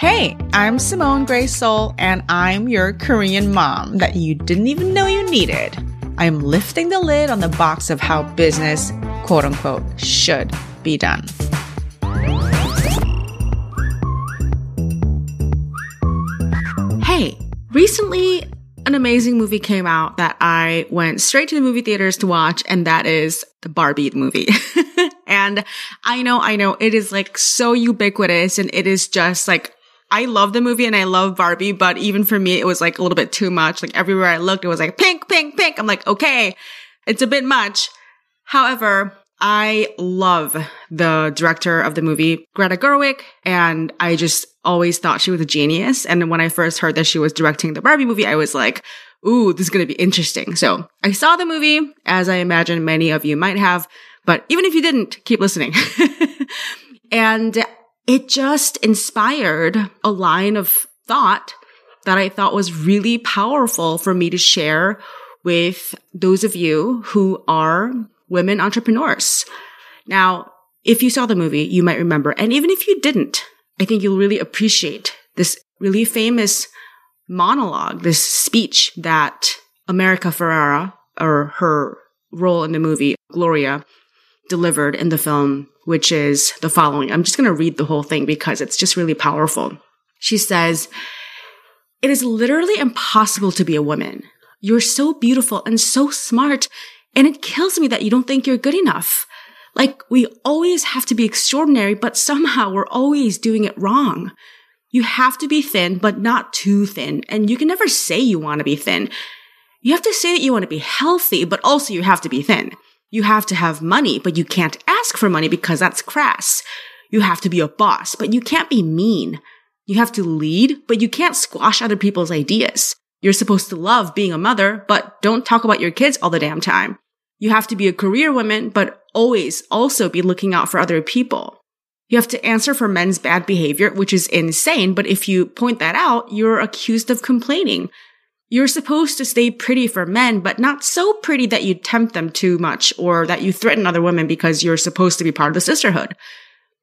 Hey, I'm Simone Grace Seol, and I'm your Korean mom that you didn't even know you needed. I'm lifting the lid on the box of how business, quote unquote, should be done. Hey, recently an amazing movie came out that I went straight to the movie theaters to watch, and that is the Barbie movie. and I know, I know it is like so ubiquitous and it is just like I love the movie and I love Barbie, but even for me, it was like a little bit too much. Like everywhere I looked, it was like pink, pink, pink. I'm like, okay, it's a bit much. However, I love the director of the movie, Greta Gerwig, and I just always thought she was a genius. And when I first heard that she was directing the Barbie movie, I was like, ooh, this is going to be interesting. So I saw the movie, as I imagine many of you might have, but even if you didn't, keep listening. and it just inspired a line of thought that I thought was really powerful for me to share with those of you who are women entrepreneurs. Now, if you saw the movie, you might remember, and even if you didn't, I think you'll really appreciate this really famous monologue, this speech that America Ferrera, or her role in the movie, Gloria, delivered in the film which is the following. I'm just going to read the whole thing because it's just really powerful. She says, It is literally impossible to be a woman. You're so beautiful and so smart, and it kills me that you don't think you're good enough. Like, we always have to be extraordinary, but somehow we're always doing it wrong. You have to be thin, but not too thin, and you can never say you want to be thin. You have to say that you want to be healthy, but also you have to be thin. You have to have money, but you can't ask for money because that's crass. You have to be a boss, but you can't be mean. You have to lead, but you can't squash other people's ideas. You're supposed to love being a mother, but don't talk about your kids all the damn time. You have to be a career woman, but always also be looking out for other people. You have to answer for men's bad behavior, which is insane, but if you point that out, you're accused of complaining. You're supposed to stay pretty for men, but not so pretty that you tempt them too much or that you threaten other women because you're supposed to be part of the sisterhood.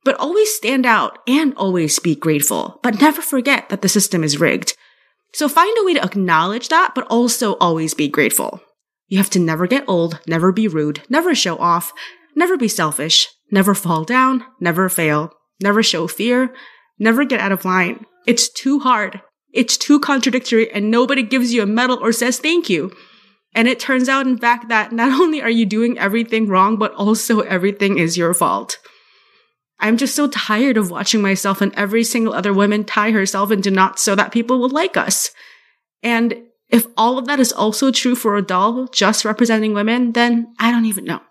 But always stand out and always be grateful, but never forget that the system is rigged. So find a way to acknowledge that, but also always be grateful. You have to never get old, never be rude, never show off, never be selfish, never fall down, never fail, never show fear, never get out of line. It's too hard. It's too contradictory and nobody gives you a medal or says thank you. And it turns out, in fact, that not only are you doing everything wrong, but also everything is your fault. I'm just so tired of watching myself and every single other woman tie herself into knots so that people will like us. And if all of that is also true for a doll just representing women, then I don't even know.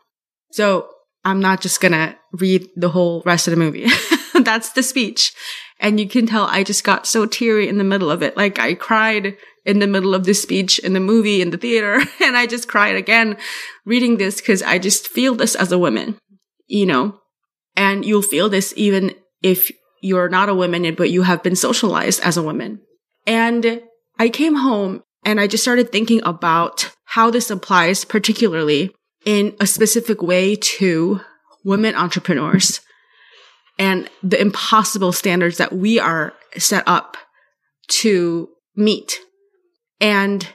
So I'm not just gonna read the whole rest of the movie. That's the speech. And you can tell I just got so teary in the middle of it. Like I cried in the middle of the speech in the movie in the theater. And I just cried again reading this because I just feel this as a woman, you know, and you'll feel this even if you're not a woman, but you have been socialized as a woman. And I came home and I just started thinking about how this applies particularly in a specific way to women entrepreneurs and the impossible standards that we are set up to meet. And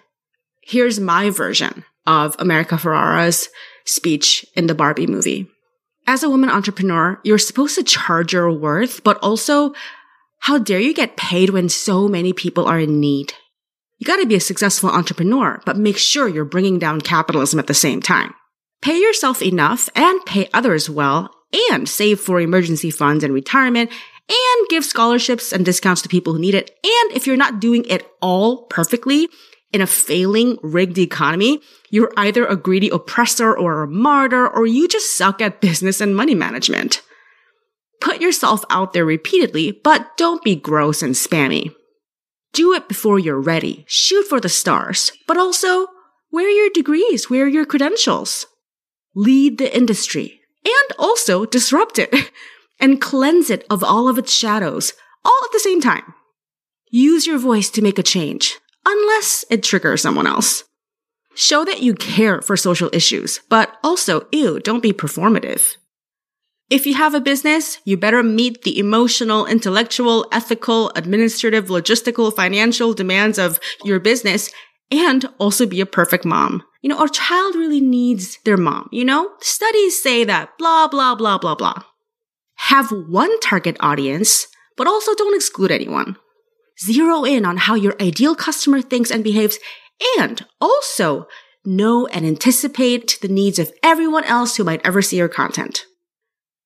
here's my version of America Ferrera's speech in the Barbie movie. As a woman entrepreneur, you're supposed to charge your worth, but also how dare you get paid when so many people are in need? You gotta be a successful entrepreneur, but make sure you're bringing down capitalism at the same time. Pay yourself enough and pay others well and save for emergency funds and retirement and give scholarships and discounts to people who need it. And if you're not doing it all perfectly in a failing rigged economy, you're either a greedy oppressor or a martyr, or you just suck at business and money management. Put yourself out there repeatedly, but don't be gross and spammy. Do it before you're ready. Shoot for the stars, but also wear your degrees, wear your credentials. Lead the industry and also disrupt it and cleanse it of all of its shadows, all at the same time. Use your voice to make a change, unless it triggers someone else. Show that you care for social issues, but also, ew, don't be performative. If you have a business, you better meet the emotional, intellectual, ethical, administrative, logistical, financial demands of your business and also be a perfect mom. You know, our child really needs their mom, you know? Studies say that blah, blah, blah, blah, blah. Have one target audience, but also don't exclude anyone. Zero in on how your ideal customer thinks and behaves and also know and anticipate the needs of everyone else who might ever see your content.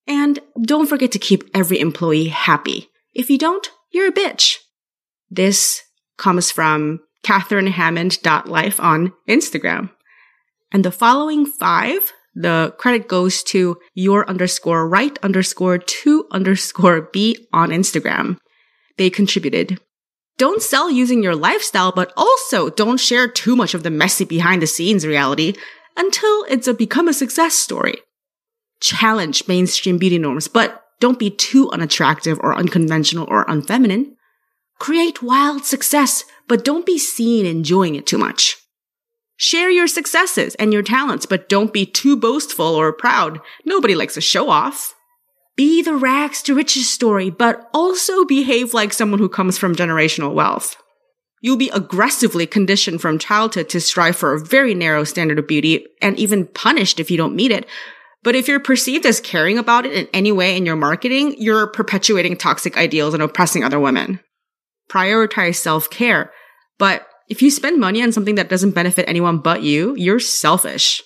And don't forget to keep every employee happy. If you don't, you're a bitch. This comes from CatherineHammond.life on Instagram. And the following five, the credit goes to your underscore right underscore two underscore B on Instagram. They contributed. Don't sell using your lifestyle, but also don't share too much of the messy behind the scenes reality until it's a become a success story. Challenge mainstream beauty norms, but don't be too unattractive or unconventional or unfeminine. Create wild success, but don't be seen enjoying it too much. Share your successes and your talents, but don't be too boastful or proud. Nobody likes a show off. Be the rags to riches story, but also behave like someone who comes from generational wealth. You'll be aggressively conditioned from childhood to strive for a very narrow standard of beauty and even punished if you don't meet it. But if you're perceived as caring about it in any way in your marketing, you're perpetuating toxic ideals and oppressing other women. Prioritize self-care. But if you spend money on something that doesn't benefit anyone but you, you're selfish.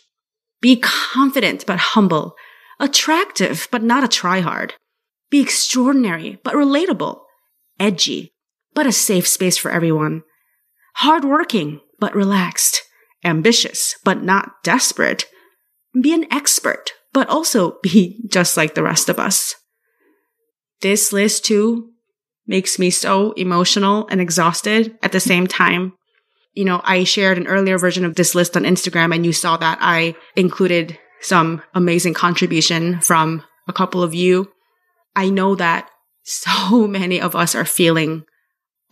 Be confident but humble attractive, but not a tryhard. Be extraordinary, but relatable. Edgy, but a safe space for everyone. Hardworking, but relaxed. Ambitious, but not desperate. Be an expert, but also be just like the rest of us. This list too makes me so emotional and exhausted at the same time. You know, I shared an earlier version of this list on Instagram and you saw that I included some amazing contribution from a couple of you. I know that so many of us are feeling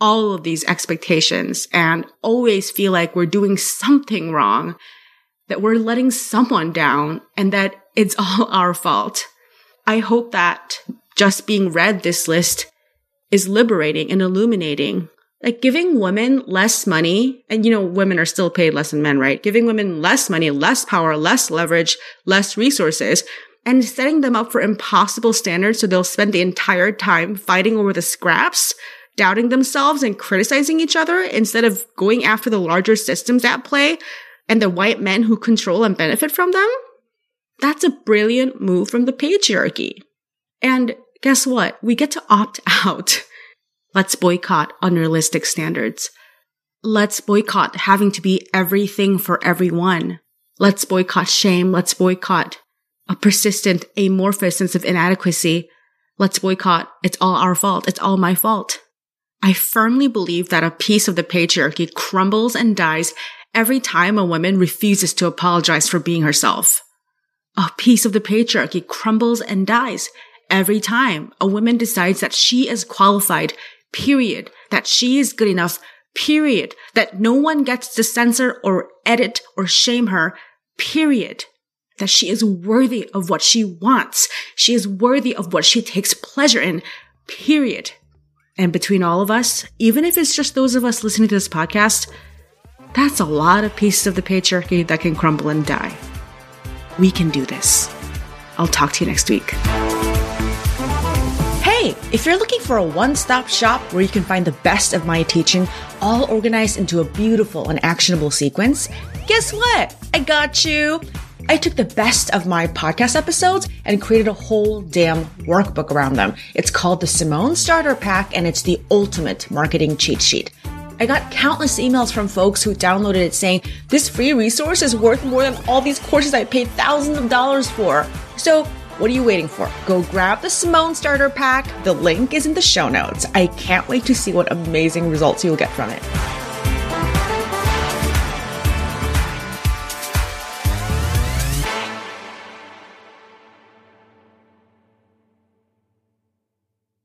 all of these expectations and always feel like we're doing something wrong, that we're letting someone down and that it's all our fault. I hope that just being read this list is liberating and illuminating like giving women less money and you know women are still paid less than men right? Giving women less money less power less leverage less resources and setting them up for impossible standards so they'll spend the entire time fighting over the scraps doubting themselves and criticizing each other instead of going after the larger systems at play and the white men who control and benefit from them that's a brilliant move from the patriarchy. And guess what? We get to opt out Let's boycott unrealistic standards. Let's boycott having to be everything for everyone. Let's boycott shame. Let's boycott a persistent amorphous sense of inadequacy. Let's boycott. It's all our fault. It's all my fault. I firmly believe that a piece of the patriarchy crumbles and dies every time a woman refuses to apologize for being herself. A piece of the patriarchy crumbles and dies every time a woman decides that she is qualified period. That she is good enough, period. That no one gets to censor or edit or shame her, period. That she is worthy of what she wants. She is worthy of what she takes pleasure in, period. And between all of us, even if it's just those of us listening to this podcast, that's a lot of pieces of the patriarchy that can crumble and die. We can do this. I'll talk to you next week. If you're looking for a one stop shop where you can find the best of my teaching, all organized into a beautiful and actionable sequence, guess what? I got you. I took the best of my podcast episodes and created a whole damn workbook around them. It's called the Simone Starter Pack and it's the ultimate marketing cheat sheet. I got countless emails from folks who downloaded it saying, this free resource is worth more than all these courses I paid thousands of dollars for. So what are you waiting for? Go grab the Simone Starter Pack. The link is in the show notes. I can't wait to see what amazing results you'll get from it.